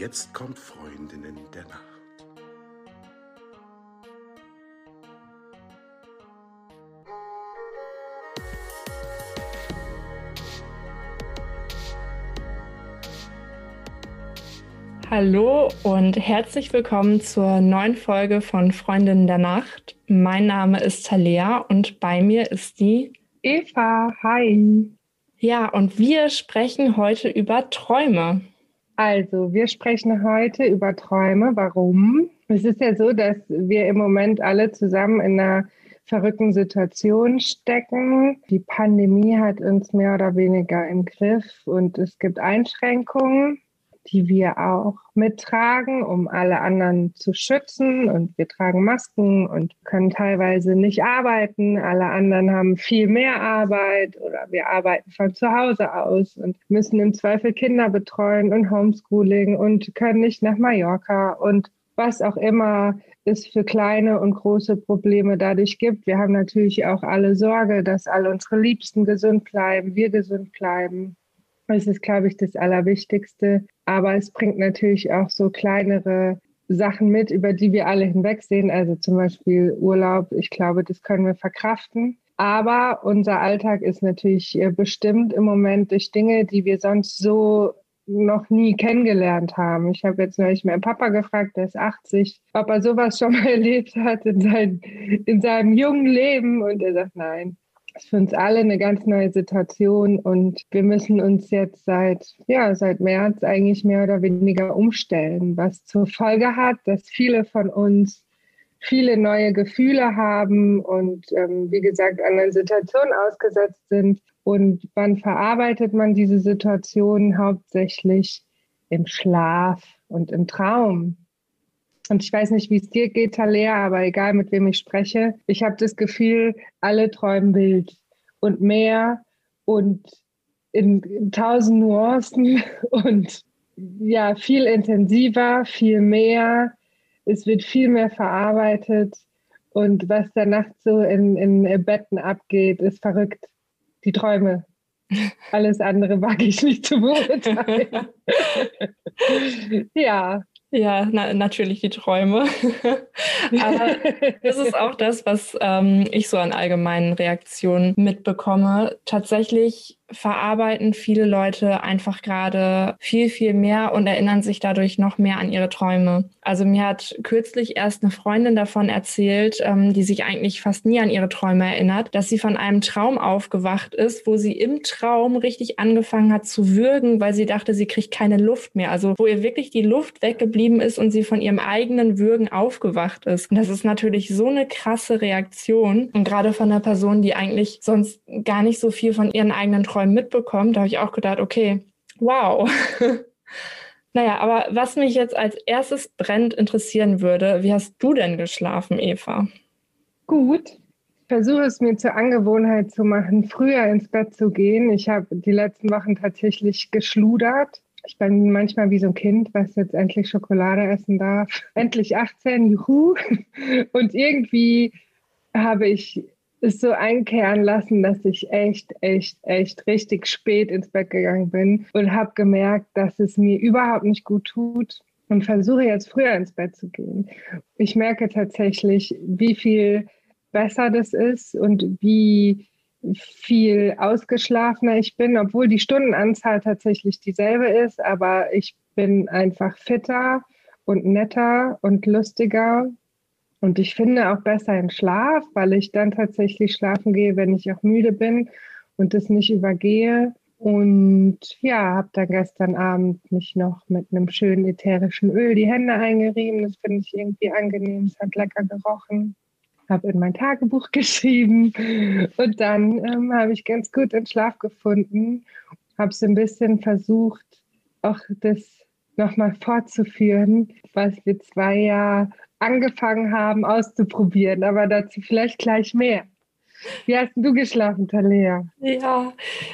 Jetzt kommt Freundinnen der Nacht. Hallo und herzlich willkommen zur neuen Folge von Freundinnen der Nacht. Mein Name ist Talea und bei mir ist die Eva. Hi. Ja, und wir sprechen heute über Träume. Also, wir sprechen heute über Träume. Warum? Es ist ja so, dass wir im Moment alle zusammen in einer verrückten Situation stecken. Die Pandemie hat uns mehr oder weniger im Griff und es gibt Einschränkungen die wir auch mittragen, um alle anderen zu schützen. Und wir tragen Masken und können teilweise nicht arbeiten. Alle anderen haben viel mehr Arbeit oder wir arbeiten von zu Hause aus und müssen im Zweifel Kinder betreuen und Homeschooling und können nicht nach Mallorca und was auch immer es für kleine und große Probleme dadurch gibt. Wir haben natürlich auch alle Sorge, dass alle unsere Liebsten gesund bleiben, wir gesund bleiben. Das ist, glaube ich, das Allerwichtigste. Aber es bringt natürlich auch so kleinere Sachen mit, über die wir alle hinwegsehen. Also zum Beispiel Urlaub. Ich glaube, das können wir verkraften. Aber unser Alltag ist natürlich äh, bestimmt im Moment durch Dinge, die wir sonst so noch nie kennengelernt haben. Ich habe jetzt neulich meinen Papa gefragt, der ist 80, ob er sowas schon mal erlebt hat in, sein, in seinem jungen Leben. Und er sagt, nein, ist für uns alle eine ganz neue Situation und wir müssen uns jetzt seit, ja, seit März eigentlich mehr oder weniger umstellen, was zur Folge hat, dass viele von uns viele neue Gefühle haben und ähm, wie gesagt anderen Situationen ausgesetzt sind. Und wann verarbeitet man diese Situation hauptsächlich im Schlaf und im Traum? Und ich weiß nicht, wie es dir geht, Talea, aber egal, mit wem ich spreche, ich habe das Gefühl, alle träumen wild und mehr und in, in tausend Nuancen und ja, viel intensiver, viel mehr. Es wird viel mehr verarbeitet. Und was da nachts so in, in Betten abgeht, ist verrückt. Die Träume. Alles andere wage ich nicht zu beurteilen. ja, ja, na, natürlich die Träume. Aber das ist auch das, was ähm, ich so an allgemeinen Reaktionen mitbekomme. Tatsächlich verarbeiten viele Leute einfach gerade viel, viel mehr und erinnern sich dadurch noch mehr an ihre Träume. Also mir hat kürzlich erst eine Freundin davon erzählt, ähm, die sich eigentlich fast nie an ihre Träume erinnert, dass sie von einem Traum aufgewacht ist, wo sie im Traum richtig angefangen hat zu würgen, weil sie dachte, sie kriegt keine Luft mehr. Also wo ihr wirklich die Luft weggeblieben ist und sie von ihrem eigenen Würgen aufgewacht ist. Und das ist natürlich so eine krasse Reaktion. Und gerade von einer Person, die eigentlich sonst gar nicht so viel von ihren eigenen Träumen Träumen mitbekommt, da habe ich auch gedacht, okay, wow. naja, aber was mich jetzt als erstes brennend interessieren würde, wie hast du denn geschlafen, Eva? Gut. Ich versuche es mir zur Angewohnheit zu machen, früher ins Bett zu gehen. Ich habe die letzten Wochen tatsächlich geschludert. Ich bin manchmal wie so ein Kind, was jetzt endlich Schokolade essen darf. Endlich 18, juhu. Und irgendwie habe ich so einkehren lassen, dass ich echt, echt, echt richtig spät ins Bett gegangen bin und habe gemerkt, dass es mir überhaupt nicht gut tut und versuche jetzt früher ins Bett zu gehen. Ich merke tatsächlich, wie viel besser das ist und wie viel ausgeschlafener ich bin, obwohl die Stundenanzahl tatsächlich dieselbe ist, aber ich bin einfach fitter und netter und lustiger und ich finde auch besser im Schlaf, weil ich dann tatsächlich schlafen gehe, wenn ich auch müde bin und das nicht übergehe. Und ja, habe dann gestern Abend mich noch mit einem schönen ätherischen Öl die Hände eingerieben. Das finde ich irgendwie angenehm. Es hat lecker gerochen. Habe in mein Tagebuch geschrieben und dann ähm, habe ich ganz gut in Schlaf gefunden. Habe so ein bisschen versucht, auch das nochmal fortzuführen, was wir zwei Jahre angefangen haben auszuprobieren, aber dazu vielleicht gleich mehr. Wie hast du geschlafen, Talea? Ja,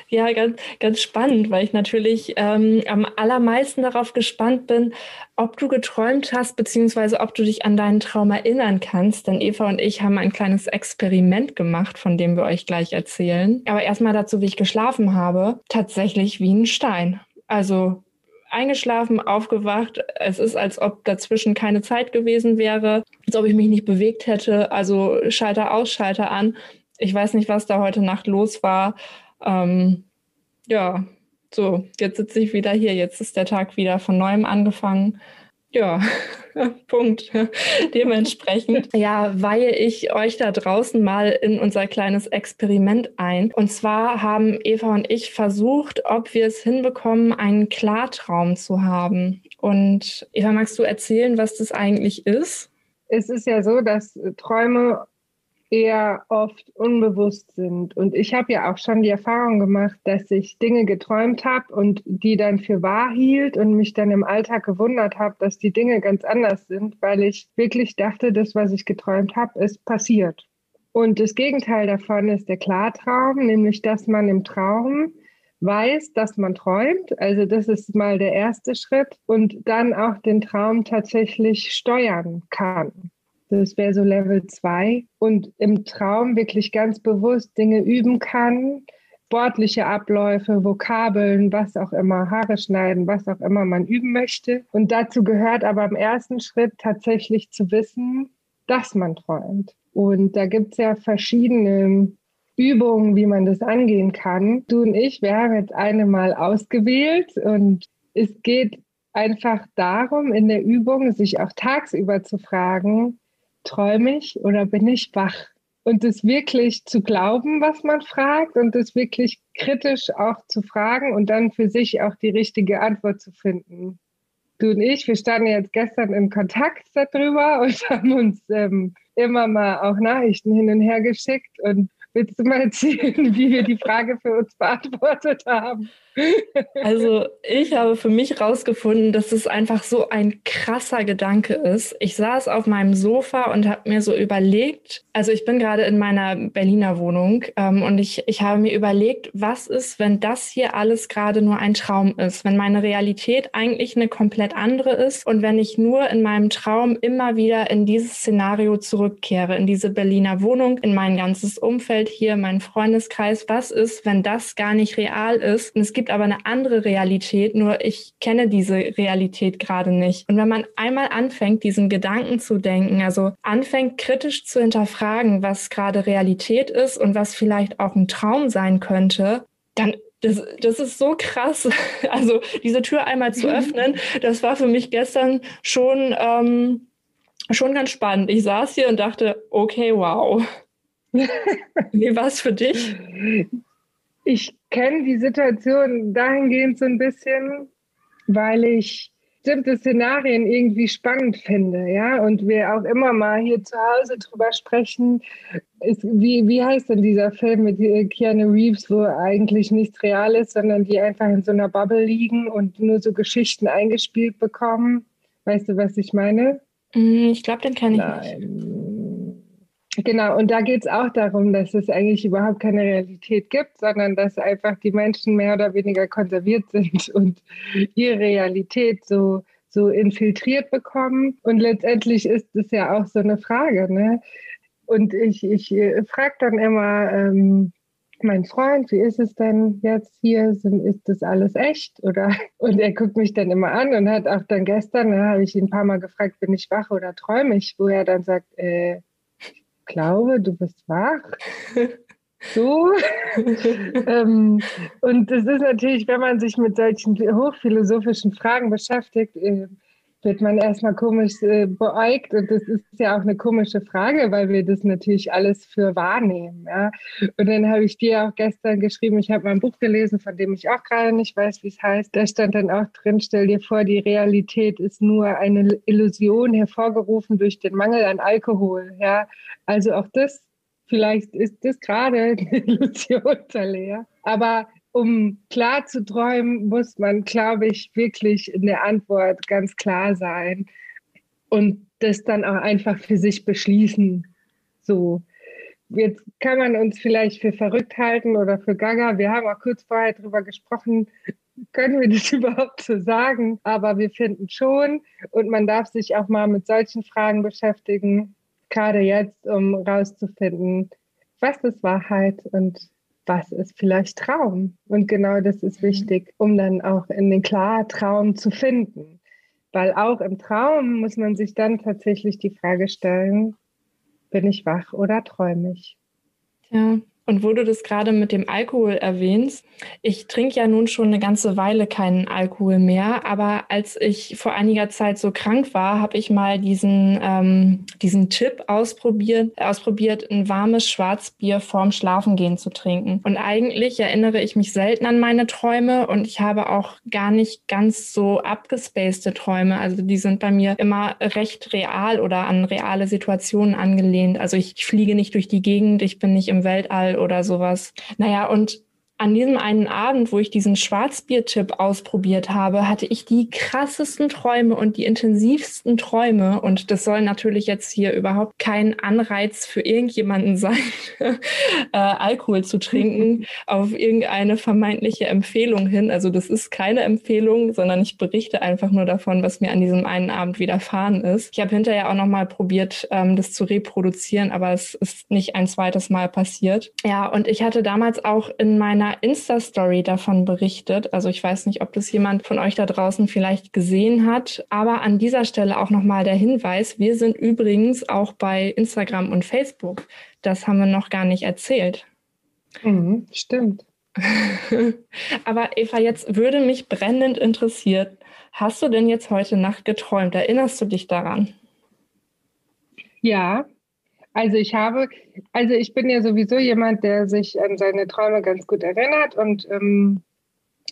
ja, ganz, ganz spannend, weil ich natürlich ähm, am allermeisten darauf gespannt bin, ob du geträumt hast, beziehungsweise ob du dich an deinen Traum erinnern kannst. Denn Eva und ich haben ein kleines Experiment gemacht, von dem wir euch gleich erzählen. Aber erstmal dazu, wie ich geschlafen habe. Tatsächlich wie ein Stein. Also eingeschlafen, aufgewacht. Es ist, als ob dazwischen keine Zeit gewesen wäre, als ob ich mich nicht bewegt hätte. Also Schalter aus, Schalter an. Ich weiß nicht, was da heute Nacht los war. Ähm, ja, so, jetzt sitze ich wieder hier. Jetzt ist der Tag wieder von neuem angefangen. Ja, Punkt. Dementsprechend, ja, weihe ich euch da draußen mal in unser kleines Experiment ein. Und zwar haben Eva und ich versucht, ob wir es hinbekommen, einen Klartraum zu haben. Und Eva, magst du erzählen, was das eigentlich ist? Es ist ja so, dass Träume eher oft unbewusst sind. Und ich habe ja auch schon die Erfahrung gemacht, dass ich Dinge geträumt habe und die dann für wahr hielt und mich dann im Alltag gewundert habe, dass die Dinge ganz anders sind, weil ich wirklich dachte, das, was ich geträumt habe, ist passiert. Und das Gegenteil davon ist der Klartraum, nämlich dass man im Traum weiß, dass man träumt. Also das ist mal der erste Schritt und dann auch den Traum tatsächlich steuern kann. Das wäre so Level 2. Und im Traum wirklich ganz bewusst Dinge üben kann, sportliche Abläufe, Vokabeln, was auch immer, Haare schneiden, was auch immer man üben möchte. Und dazu gehört aber im ersten Schritt tatsächlich zu wissen, dass man träumt. Und da gibt es ja verschiedene Übungen, wie man das angehen kann. Du und ich, wir haben jetzt eine mal ausgewählt und es geht einfach darum, in der Übung sich auch tagsüber zu fragen, träume ich oder bin ich wach? Und das wirklich zu glauben, was man fragt und das wirklich kritisch auch zu fragen und dann für sich auch die richtige Antwort zu finden. Du und ich, wir standen jetzt gestern in Kontakt darüber und haben uns ähm, immer mal auch Nachrichten hin und her geschickt und Willst du mal erzählen, wie wir die Frage für uns beantwortet haben? Also ich habe für mich herausgefunden, dass es einfach so ein krasser Gedanke ist. Ich saß auf meinem Sofa und habe mir so überlegt, also ich bin gerade in meiner Berliner Wohnung ähm, und ich, ich habe mir überlegt, was ist, wenn das hier alles gerade nur ein Traum ist, wenn meine Realität eigentlich eine komplett andere ist und wenn ich nur in meinem Traum immer wieder in dieses Szenario zurückkehre, in diese Berliner Wohnung, in mein ganzes Umfeld Umfeld hier, mein Freundeskreis, was ist, wenn das gar nicht real ist? Und es gibt aber eine andere Realität, nur ich kenne diese Realität gerade nicht. Und wenn man einmal anfängt, diesen Gedanken zu denken, also anfängt kritisch zu hinterfragen, was gerade Realität ist und was vielleicht auch ein Traum sein könnte, dann das, das ist so krass. Also diese Tür einmal zu öffnen, das war für mich gestern schon, ähm, schon ganz spannend. Ich saß hier und dachte, okay, wow. Wie war es für dich? Ich kenne die Situation dahingehend so ein bisschen, weil ich bestimmte Szenarien irgendwie spannend finde, ja, und wir auch immer mal hier zu Hause drüber sprechen. Ist, wie, wie heißt denn dieser Film mit Keanu Reeves, wo eigentlich nichts real ist, sondern die einfach in so einer Bubble liegen und nur so Geschichten eingespielt bekommen? Weißt du, was ich meine? Mm, ich glaube, den kenne ich Nein. nicht. Genau, und da geht es auch darum, dass es eigentlich überhaupt keine Realität gibt, sondern dass einfach die Menschen mehr oder weniger konserviert sind und ihre Realität so, so infiltriert bekommen. Und letztendlich ist es ja auch so eine Frage. Ne? Und ich, ich äh, frage dann immer, ähm, mein Freund, wie ist es denn jetzt hier? Ist das alles echt? Oder und er guckt mich dann immer an und hat auch dann gestern, da habe ich ihn ein paar Mal gefragt, bin ich wach oder träume ich, wo er dann sagt, äh, glaube, du bist wach. So. ähm, und es ist natürlich, wenn man sich mit solchen hochphilosophischen Fragen beschäftigt, äh, wird man erstmal komisch äh, beäugt. Und das ist ja auch eine komische Frage, weil wir das natürlich alles für wahrnehmen. Ja? Und dann habe ich dir auch gestern geschrieben, ich habe mein Buch gelesen, von dem ich auch gerade nicht weiß, wie es heißt. Da stand dann auch drin, stell dir vor, die Realität ist nur eine Illusion hervorgerufen durch den Mangel an Alkohol. Ja? Also auch das, vielleicht ist das gerade eine Illusion, Talia. Aber um klar zu träumen, muss man, glaube ich, wirklich in der Antwort ganz klar sein und das dann auch einfach für sich beschließen. So. Jetzt kann man uns vielleicht für verrückt halten oder für Gaga. Wir haben auch kurz vorher darüber gesprochen, können wir das überhaupt so sagen? Aber wir finden schon und man darf sich auch mal mit solchen Fragen beschäftigen, gerade jetzt, um rauszufinden, was ist Wahrheit und was ist vielleicht Traum? Und genau das ist mhm. wichtig, um dann auch in den Klartraum zu finden. Weil auch im Traum muss man sich dann tatsächlich die Frage stellen, bin ich wach oder träume ich? Ja, und wo du das gerade mit dem Alkohol erwähnst, ich trinke ja nun schon eine ganze Weile keinen Alkohol mehr, aber als ich vor einiger Zeit so krank war, habe ich mal diesen, ähm, diesen Tipp ausprobiert, ausprobiert, ein warmes Schwarzbier vorm Schlafengehen zu trinken. Und eigentlich erinnere ich mich selten an meine Träume und ich habe auch gar nicht ganz so abgespacede Träume. Also die sind bei mir immer recht real oder an reale Situationen angelehnt. Also ich, ich fliege nicht durch die Gegend, ich bin nicht im Weltall oder sowas. Naja, und an diesem einen Abend, wo ich diesen Schwarzbier-Tipp ausprobiert habe, hatte ich die krassesten Träume und die intensivsten Träume. Und das soll natürlich jetzt hier überhaupt kein Anreiz für irgendjemanden sein, äh, Alkohol zu trinken auf irgendeine vermeintliche Empfehlung hin. Also das ist keine Empfehlung, sondern ich berichte einfach nur davon, was mir an diesem einen Abend widerfahren ist. Ich habe hinterher auch nochmal probiert, ähm, das zu reproduzieren, aber es ist nicht ein zweites Mal passiert. Ja, und ich hatte damals auch in meiner meiner Insta-Story davon berichtet. Also ich weiß nicht, ob das jemand von euch da draußen vielleicht gesehen hat. Aber an dieser Stelle auch nochmal der Hinweis, wir sind übrigens auch bei Instagram und Facebook. Das haben wir noch gar nicht erzählt. Mhm, stimmt. Aber Eva, jetzt würde mich brennend interessieren, hast du denn jetzt heute Nacht geträumt? Erinnerst du dich daran? Ja, also ich habe, also ich bin ja sowieso jemand, der sich an seine Träume ganz gut erinnert und ähm,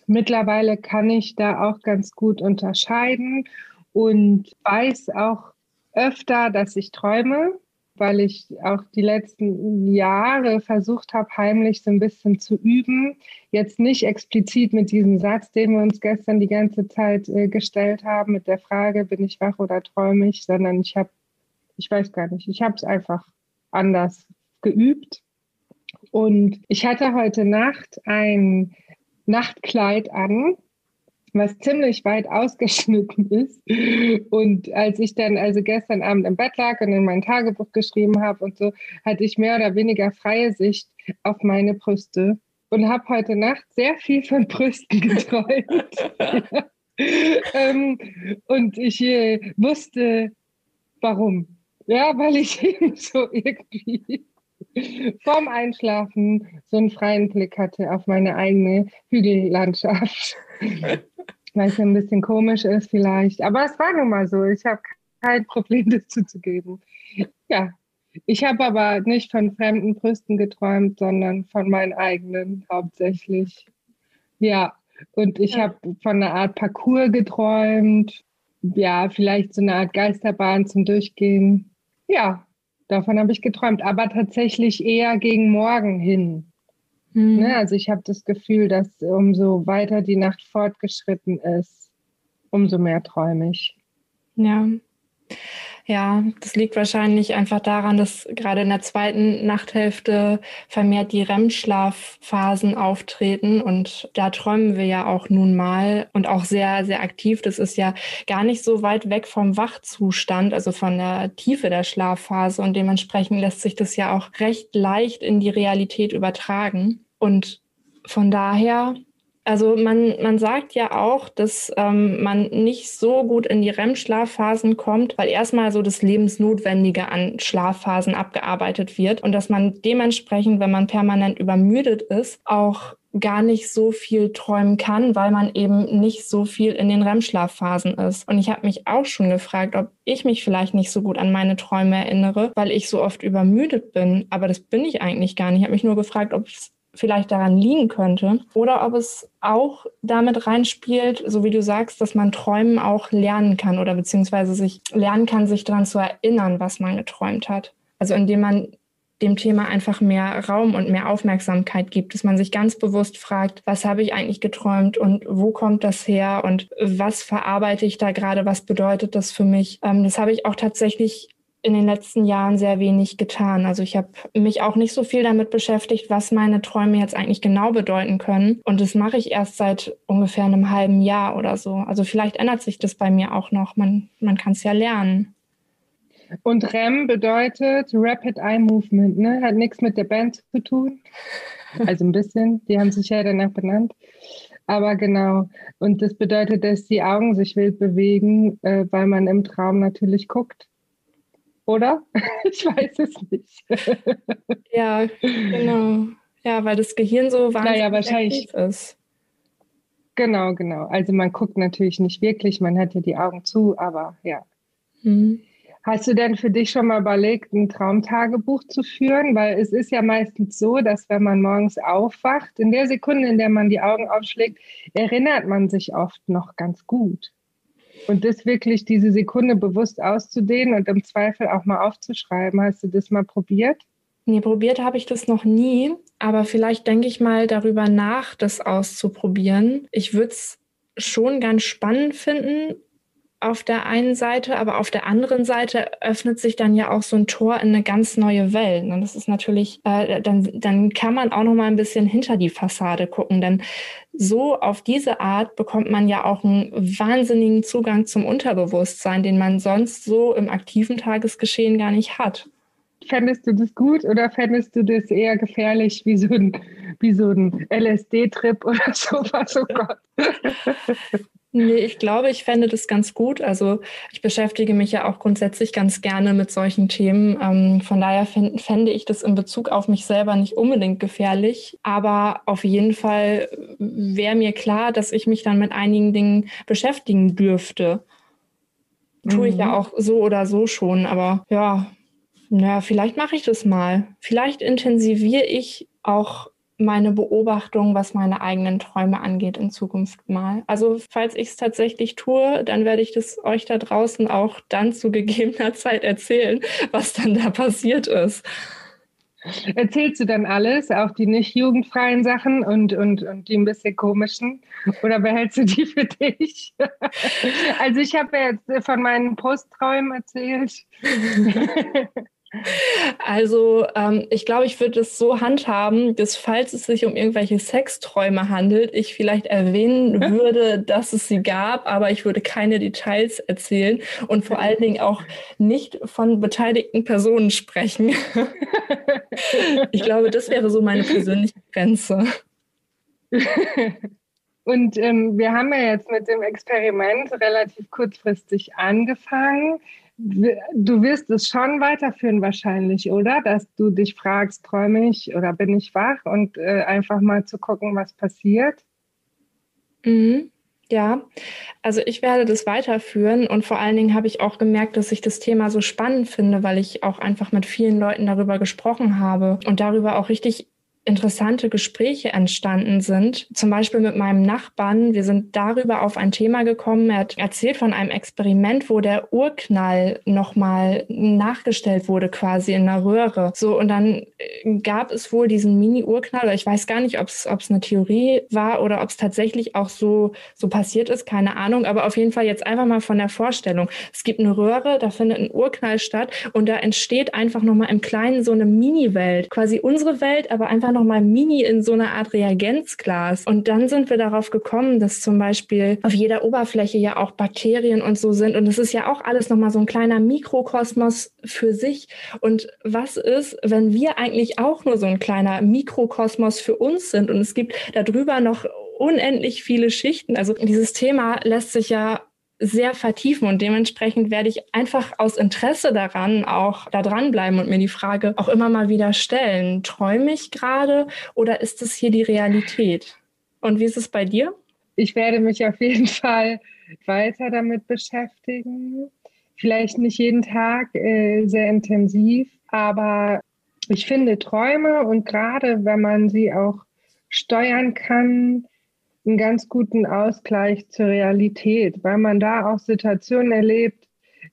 mittlerweile kann ich da auch ganz gut unterscheiden und weiß auch öfter, dass ich träume, weil ich auch die letzten Jahre versucht habe, heimlich so ein bisschen zu üben. Jetzt nicht explizit mit diesem Satz, den wir uns gestern die ganze Zeit äh, gestellt haben, mit der Frage, bin ich wach oder träume ich, sondern ich habe, ich weiß gar nicht, ich habe es einfach anders geübt. Und ich hatte heute Nacht ein Nachtkleid an, was ziemlich weit ausgeschnitten ist. Und als ich dann also gestern Abend im Bett lag und in mein Tagebuch geschrieben habe und so, hatte ich mehr oder weniger freie Sicht auf meine Brüste und habe heute Nacht sehr viel von Brüsten geträumt. ähm, und ich äh, wusste, warum. Ja, weil ich eben so irgendwie vorm Einschlafen so einen freien Blick hatte auf meine eigene Hügellandschaft. weil es ein bisschen komisch ist vielleicht. Aber es war nun mal so. Ich habe kein Problem, das zuzugeben. Ja, ich habe aber nicht von fremden Brüsten geträumt, sondern von meinen eigenen hauptsächlich. Ja, und ich ja. habe von einer Art Parcours geträumt. Ja, vielleicht so eine Art Geisterbahn zum Durchgehen. Ja, davon habe ich geträumt, aber tatsächlich eher gegen morgen hin. Mhm. Ne? Also ich habe das Gefühl, dass umso weiter die Nacht fortgeschritten ist, umso mehr träume ich. Ja. Ja, das liegt wahrscheinlich einfach daran, dass gerade in der zweiten Nachthälfte vermehrt die REM-Schlafphasen auftreten und da träumen wir ja auch nun mal und auch sehr, sehr aktiv. Das ist ja gar nicht so weit weg vom Wachzustand, also von der Tiefe der Schlafphase und dementsprechend lässt sich das ja auch recht leicht in die Realität übertragen. Und von daher also man, man sagt ja auch, dass ähm, man nicht so gut in die REM-Schlafphasen kommt, weil erstmal so das Lebensnotwendige an Schlafphasen abgearbeitet wird und dass man dementsprechend, wenn man permanent übermüdet ist, auch gar nicht so viel träumen kann, weil man eben nicht so viel in den REM-Schlafphasen ist. Und ich habe mich auch schon gefragt, ob ich mich vielleicht nicht so gut an meine Träume erinnere, weil ich so oft übermüdet bin. Aber das bin ich eigentlich gar nicht. Ich habe mich nur gefragt, ob es vielleicht daran liegen könnte oder ob es auch damit reinspielt, so wie du sagst, dass man Träumen auch lernen kann oder beziehungsweise sich lernen kann, sich daran zu erinnern, was man geträumt hat. Also indem man dem Thema einfach mehr Raum und mehr Aufmerksamkeit gibt, dass man sich ganz bewusst fragt, was habe ich eigentlich geträumt und wo kommt das her und was verarbeite ich da gerade, was bedeutet das für mich. Ähm, das habe ich auch tatsächlich in den letzten Jahren sehr wenig getan. Also ich habe mich auch nicht so viel damit beschäftigt, was meine Träume jetzt eigentlich genau bedeuten können. Und das mache ich erst seit ungefähr einem halben Jahr oder so. Also vielleicht ändert sich das bei mir auch noch. Man, man kann es ja lernen. Und REM bedeutet Rapid Eye Movement, ne? Hat nichts mit der Band zu tun. Also ein bisschen, die haben sich ja danach benannt. Aber genau, und das bedeutet, dass die Augen sich wild bewegen, äh, weil man im Traum natürlich guckt. Oder? ich weiß es nicht. ja, genau. Ja, weil das Gehirn so wahnsinnig naja, wahrscheinlich, ist. Genau, genau. Also man guckt natürlich nicht wirklich, man hat ja die Augen zu, aber ja. Mhm. Hast du denn für dich schon mal überlegt, ein Traumtagebuch zu führen? Weil es ist ja meistens so, dass wenn man morgens aufwacht, in der Sekunde, in der man die Augen aufschlägt, erinnert man sich oft noch ganz gut. Und das wirklich, diese Sekunde bewusst auszudehnen und im Zweifel auch mal aufzuschreiben, hast du das mal probiert? Nee, probiert habe ich das noch nie, aber vielleicht denke ich mal darüber nach, das auszuprobieren. Ich würde es schon ganz spannend finden, auf der einen Seite, aber auf der anderen Seite öffnet sich dann ja auch so ein Tor in eine ganz neue Welt. Und das ist natürlich, äh, dann, dann kann man auch noch mal ein bisschen hinter die Fassade gucken, denn so auf diese Art bekommt man ja auch einen wahnsinnigen Zugang zum Unterbewusstsein, den man sonst so im aktiven Tagesgeschehen gar nicht hat. Fändest du das gut oder fändest du das eher gefährlich wie so ein, so ein LSD-Trip oder sowas? Oh Gott. Nee, ich glaube, ich fände das ganz gut. Also ich beschäftige mich ja auch grundsätzlich ganz gerne mit solchen Themen. Ähm, von daher fände ich das in Bezug auf mich selber nicht unbedingt gefährlich. Aber auf jeden Fall wäre mir klar, dass ich mich dann mit einigen Dingen beschäftigen dürfte. Tue ich ja mhm. auch so oder so schon. Aber ja, ja, vielleicht mache ich das mal. Vielleicht intensiviere ich auch meine Beobachtung, was meine eigenen Träume angeht in Zukunft mal. Also falls ich es tatsächlich tue, dann werde ich das euch da draußen auch dann zu gegebener Zeit erzählen, was dann da passiert ist. Erzählst du dann alles, auch die nicht jugendfreien Sachen und, und, und die ein bisschen komischen? Oder behältst du die für dich? Also ich habe ja jetzt von meinen Postträumen erzählt. Also ähm, ich glaube, ich würde es so handhaben, dass falls es sich um irgendwelche Sexträume handelt, ich vielleicht erwähnen würde, dass es sie gab, aber ich würde keine Details erzählen und vor allen Dingen auch nicht von beteiligten Personen sprechen. ich glaube, das wäre so meine persönliche Grenze. Und ähm, wir haben ja jetzt mit dem Experiment relativ kurzfristig angefangen du wirst es schon weiterführen wahrscheinlich, oder? Dass du dich fragst, träume ich oder bin ich wach und äh, einfach mal zu gucken, was passiert. Mhm. Ja, also ich werde das weiterführen und vor allen Dingen habe ich auch gemerkt, dass ich das Thema so spannend finde, weil ich auch einfach mit vielen Leuten darüber gesprochen habe und darüber auch richtig interessante Gespräche entstanden sind. Zum Beispiel mit meinem Nachbarn. Wir sind darüber auf ein Thema gekommen. Er hat erzählt von einem Experiment, wo der Urknall nochmal nachgestellt wurde, quasi in der Röhre. So, und dann äh, gab es wohl diesen Mini-Urknall. Ich weiß gar nicht, ob es eine Theorie war oder ob es tatsächlich auch so, so passiert ist. Keine Ahnung. Aber auf jeden Fall jetzt einfach mal von der Vorstellung. Es gibt eine Röhre, da findet ein Urknall statt und da entsteht einfach nochmal im Kleinen so eine Mini-Welt. Quasi unsere Welt, aber einfach nochmal mini in so einer Art Reagenzglas. Und dann sind wir darauf gekommen, dass zum Beispiel auf jeder Oberfläche ja auch Bakterien und so sind. Und es ist ja auch alles nochmal so ein kleiner Mikrokosmos für sich. Und was ist, wenn wir eigentlich auch nur so ein kleiner Mikrokosmos für uns sind und es gibt darüber noch unendlich viele Schichten. Also dieses Thema lässt sich ja sehr vertiefen und dementsprechend werde ich einfach aus Interesse daran auch da dranbleiben und mir die Frage auch immer mal wieder stellen, träume ich gerade oder ist es hier die Realität? Und wie ist es bei dir? Ich werde mich auf jeden Fall weiter damit beschäftigen. Vielleicht nicht jeden Tag äh, sehr intensiv, aber ich finde Träume und gerade wenn man sie auch steuern kann, einen ganz guten Ausgleich zur Realität, weil man da auch Situationen erlebt,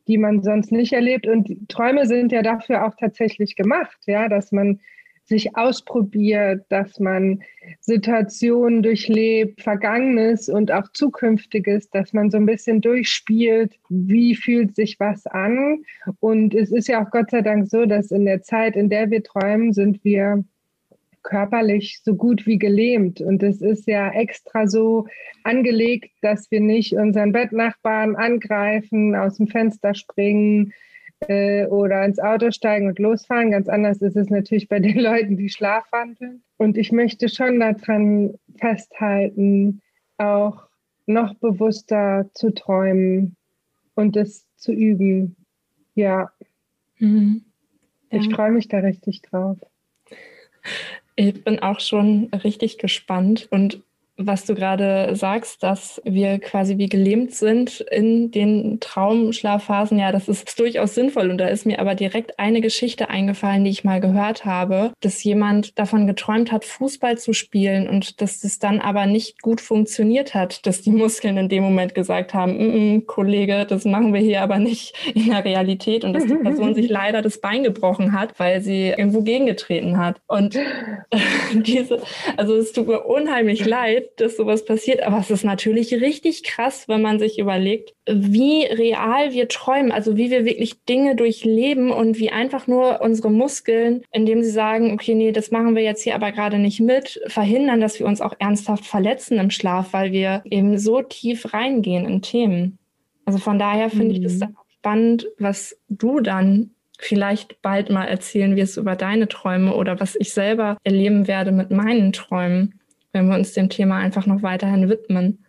die man sonst nicht erlebt. Und Träume sind ja dafür auch tatsächlich gemacht, ja, dass man sich ausprobiert, dass man Situationen durchlebt, Vergangenes und auch Zukünftiges, dass man so ein bisschen durchspielt, wie fühlt sich was an. Und es ist ja auch Gott sei Dank so, dass in der Zeit, in der wir träumen, sind wir körperlich so gut wie gelähmt. Und es ist ja extra so angelegt, dass wir nicht unseren Bettnachbarn angreifen, aus dem Fenster springen, äh, oder ins Auto steigen und losfahren. Ganz anders ist es natürlich bei den Leuten, die schlafwandeln. Und ich möchte schon daran festhalten, auch noch bewusster zu träumen und es zu üben. Ja. Mhm. ja. Ich freue mich da richtig drauf. Ich bin auch schon richtig gespannt und was du gerade sagst, dass wir quasi wie gelähmt sind in den Traumschlafphasen, ja, das ist durchaus sinnvoll. Und da ist mir aber direkt eine Geschichte eingefallen, die ich mal gehört habe, dass jemand davon geträumt hat, Fußball zu spielen und dass das dann aber nicht gut funktioniert hat, dass die Muskeln in dem Moment gesagt haben, mm -mm, Kollege, das machen wir hier aber nicht in der Realität und dass die Person sich leider das Bein gebrochen hat, weil sie irgendwo gegengetreten hat. Und diese, also es tut mir unheimlich leid, dass sowas passiert. Aber es ist natürlich richtig krass, wenn man sich überlegt, wie real wir träumen, also wie wir wirklich Dinge durchleben und wie einfach nur unsere Muskeln, indem sie sagen, okay, nee, das machen wir jetzt hier aber gerade nicht mit, verhindern, dass wir uns auch ernsthaft verletzen im Schlaf, weil wir eben so tief reingehen in Themen. Also von daher finde mhm. ich das mhm. dann auch spannend, was du dann vielleicht bald mal erzählen wirst über deine Träume oder was ich selber erleben werde mit meinen Träumen wenn wir uns dem Thema einfach noch weiterhin widmen.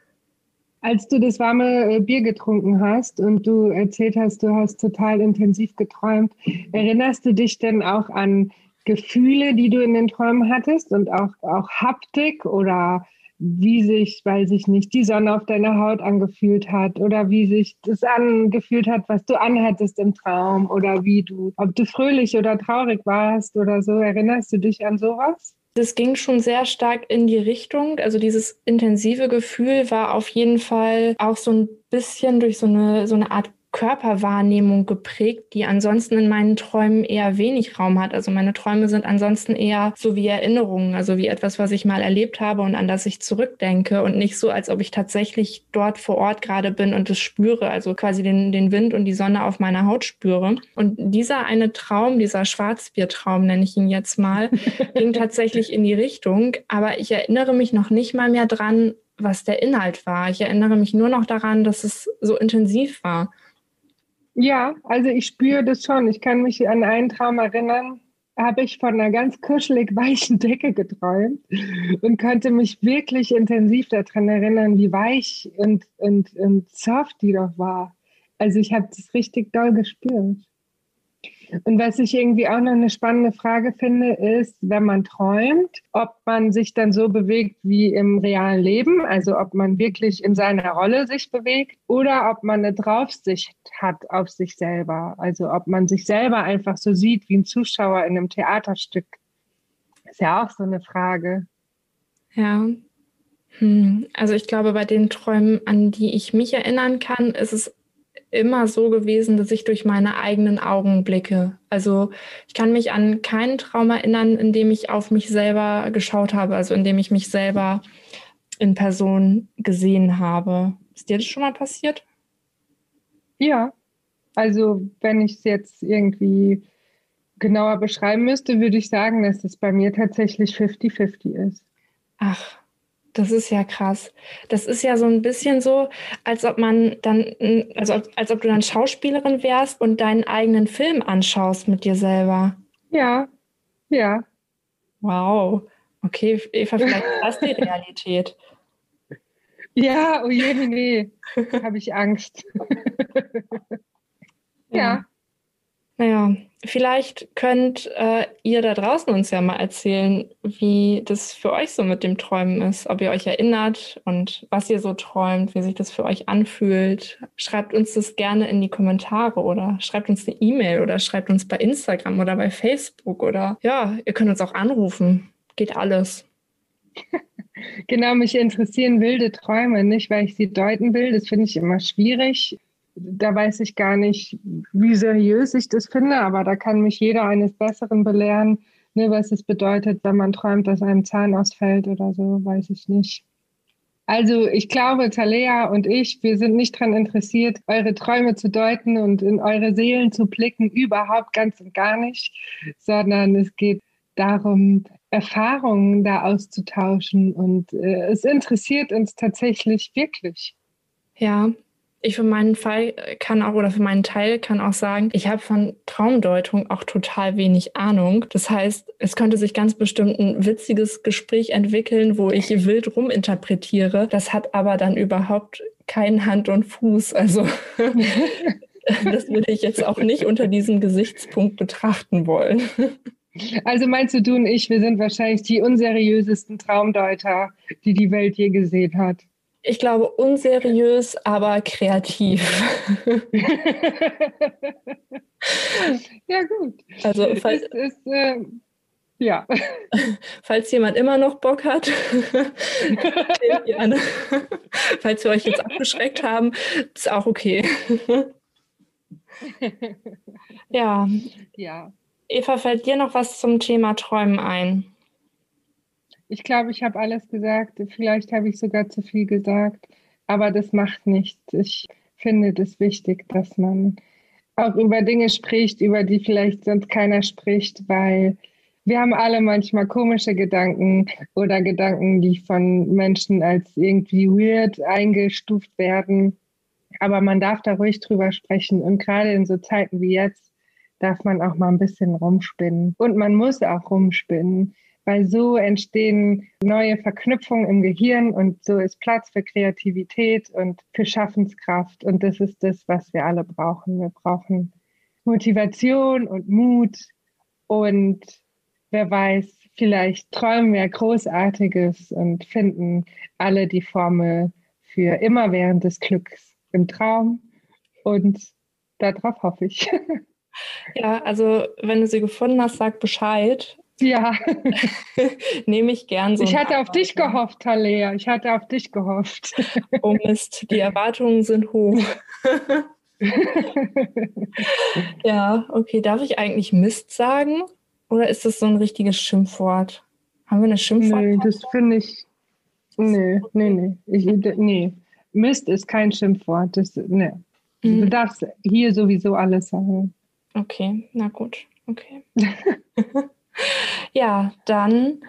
Als du das warme äh, Bier getrunken hast und du erzählt hast, du hast total intensiv geträumt, erinnerst du dich denn auch an Gefühle, die du in den Träumen hattest und auch, auch Haptik oder wie sich, weiß ich nicht, die Sonne auf deiner Haut angefühlt hat oder wie sich das angefühlt hat, was du anhattest im Traum oder wie du, ob du fröhlich oder traurig warst oder so. Erinnerst du dich an sowas? Das ging schon sehr stark in die Richtung. Also dieses intensive Gefühl war auf jeden Fall auch so ein bisschen durch so eine, so eine Art Körperwahrnehmung geprägt, die ansonsten in meinen Träumen eher wenig Raum hat. Also meine Träume sind ansonsten eher so wie Erinnerungen, also wie etwas, was ich mal erlebt habe und an das ich zurückdenke und nicht so, als ob ich tatsächlich dort vor Ort gerade bin und es spüre, also quasi den, den Wind und die Sonne auf meiner Haut spüre. Und dieser eine Traum, dieser Schwarzbiertraum nenne ich ihn jetzt mal, ging tatsächlich in die Richtung, aber ich erinnere mich noch nicht mal mehr dran, was der Inhalt war. Ich erinnere mich nur noch daran, dass es so intensiv war. Ja, also ich spüre das schon. Ich kann mich an einen Traum erinnern, habe ich von einer ganz kuschelig weichen Decke geträumt und konnte mich wirklich intensiv daran erinnern, wie weich und, und, und soft die doch war. Also ich habe das richtig doll gespürt. Und was ich irgendwie auch noch eine spannende Frage finde, ist, wenn man träumt, ob man sich dann so bewegt wie im realen Leben, also ob man wirklich in seiner Rolle sich bewegt oder ob man eine Draufsicht hat auf sich selber, also ob man sich selber einfach so sieht wie ein Zuschauer in einem Theaterstück. Ist ja auch so eine Frage. Ja. Hm. Also ich glaube, bei den Träumen, an die ich mich erinnern kann, ist es immer so gewesen, dass ich durch meine eigenen Augen blicke. Also ich kann mich an keinen Traum erinnern, in dem ich auf mich selber geschaut habe, also in dem ich mich selber in Person gesehen habe. Ist dir das schon mal passiert? Ja, also wenn ich es jetzt irgendwie genauer beschreiben müsste, würde ich sagen, dass es bei mir tatsächlich 50-50 ist. Ach, das ist ja krass. Das ist ja so ein bisschen so, als ob man dann, also als ob du dann Schauspielerin wärst und deinen eigenen Film anschaust mit dir selber. Ja, ja. Wow. Okay, Eva, vielleicht ist das die Realität. Ja, oh je, nee, habe ich Angst. ja. ja. Naja, vielleicht könnt äh, ihr da draußen uns ja mal erzählen, wie das für euch so mit dem Träumen ist, ob ihr euch erinnert und was ihr so träumt, wie sich das für euch anfühlt. Schreibt uns das gerne in die Kommentare oder schreibt uns eine E-Mail oder schreibt uns bei Instagram oder bei Facebook oder ja, ihr könnt uns auch anrufen. Geht alles. Genau, mich interessieren wilde Träume, nicht weil ich sie deuten will. Das finde ich immer schwierig da weiß ich gar nicht, wie seriös ich das finde, aber da kann mich jeder eines Besseren belehren, ne, was es bedeutet, wenn man träumt, dass einem Zahn ausfällt oder so, weiß ich nicht. Also ich glaube, Talea und ich, wir sind nicht daran interessiert, eure Träume zu deuten und in eure Seelen zu blicken, überhaupt ganz und gar nicht, sondern es geht darum, Erfahrungen da auszutauschen und äh, es interessiert uns tatsächlich wirklich. Ja, Ich für meinen Fall kann auch oder für meinen Teil kann auch sagen, ich habe von Traumdeutung auch total wenig Ahnung. Das heißt, es könnte sich ganz bestimmt ein witziges Gespräch entwickeln, wo ich wild ruminterpretiere. Das hat aber dann überhaupt keinen Hand und Fuß. Also das würde ich jetzt auch nicht unter diesem Gesichtspunkt betrachten wollen. Also meinst du, du und ich, wir sind wahrscheinlich die unseriösesten Traumdeuter, die die Welt je gesehen hat? Ich glaube, unseriös, aber kreativ. ja, gut. Also, falls, ist, ist, äh, ja. falls jemand immer noch Bock hat, gerne. falls wir euch jetzt abgeschreckt haben, ist auch okay. ja. Ja. Eva, fällt dir noch was zum Thema Träumen ein? Ich glaube, ich habe alles gesagt. Vielleicht habe ich sogar zu viel gesagt, aber das macht nichts. Ich finde es wichtig, dass man auch über Dinge spricht, über die vielleicht sonst keiner spricht, weil wir haben alle manchmal komische Gedanken oder Gedanken, die von Menschen als irgendwie weird eingestuft werden. Aber man darf da ruhig drüber sprechen. Und gerade in so Zeiten wie jetzt darf man auch mal ein bisschen rumspinnen. Und man muss auch rumspinnen weil so entstehen neue Verknüpfungen im Gehirn und so ist Platz für Kreativität und für Schaffenskraft. Und das ist das, was wir alle brauchen. Wir brauchen Motivation und Mut und wer weiß, vielleicht träumen wir Großartiges und finden alle die Formel für immerwährendes Glücks im Traum. Und darauf hoffe ich. Ja, also wenn du sie gefunden hast, sag Bescheid. Ja. Nehme ich gern so. Ich hatte auf dich gehofft, Talea. Ich hatte auf dich gehofft. oh Mist, die Erwartungen sind hoch. ja, okay. Darf ich eigentlich Mist sagen? Oder ist das so ein richtiges Schimpfwort? Haben wir eine Schimpfwort? Nee, das finde ich. Nee, nee, nee. Ich, nee. Mist ist kein Schimpfwort. Das, nee. Mhm. Du darfst hier sowieso alles sagen. Okay, na gut. Okay. Ja, dann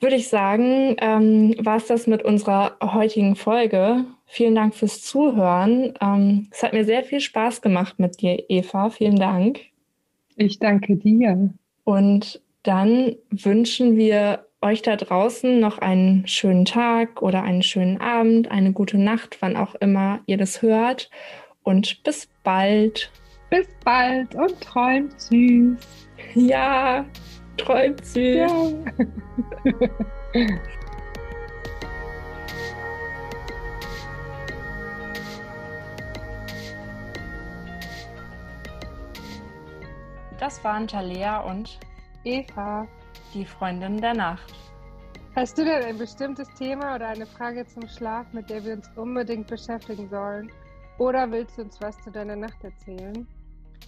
würde ich sagen, ähm, war es das mit unserer heutigen Folge. Vielen Dank fürs Zuhören. Ähm, es hat mir sehr viel Spaß gemacht mit dir, Eva. Vielen Dank. Ich danke dir. Und dann wünschen wir euch da draußen noch einen schönen Tag oder einen schönen Abend, eine gute Nacht, wann auch immer ihr das hört. Und bis bald. Bis bald und träumt süß. Ja. Träumt süß. Ja. Das waren Talea und Eva, die Freundin der Nacht. Hast du denn ein bestimmtes Thema oder eine Frage zum Schlaf, mit der wir uns unbedingt beschäftigen sollen? Oder willst du uns was zu deiner Nacht erzählen?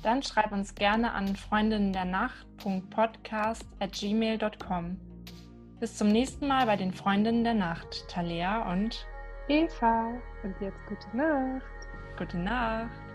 Dann schreib uns gerne an freundinnendernacht.podcast.gmail.com. Bis zum nächsten Mal bei den Freundinnen der Nacht, Talea und Eva. Und jetzt gute Nacht. Gute Nacht.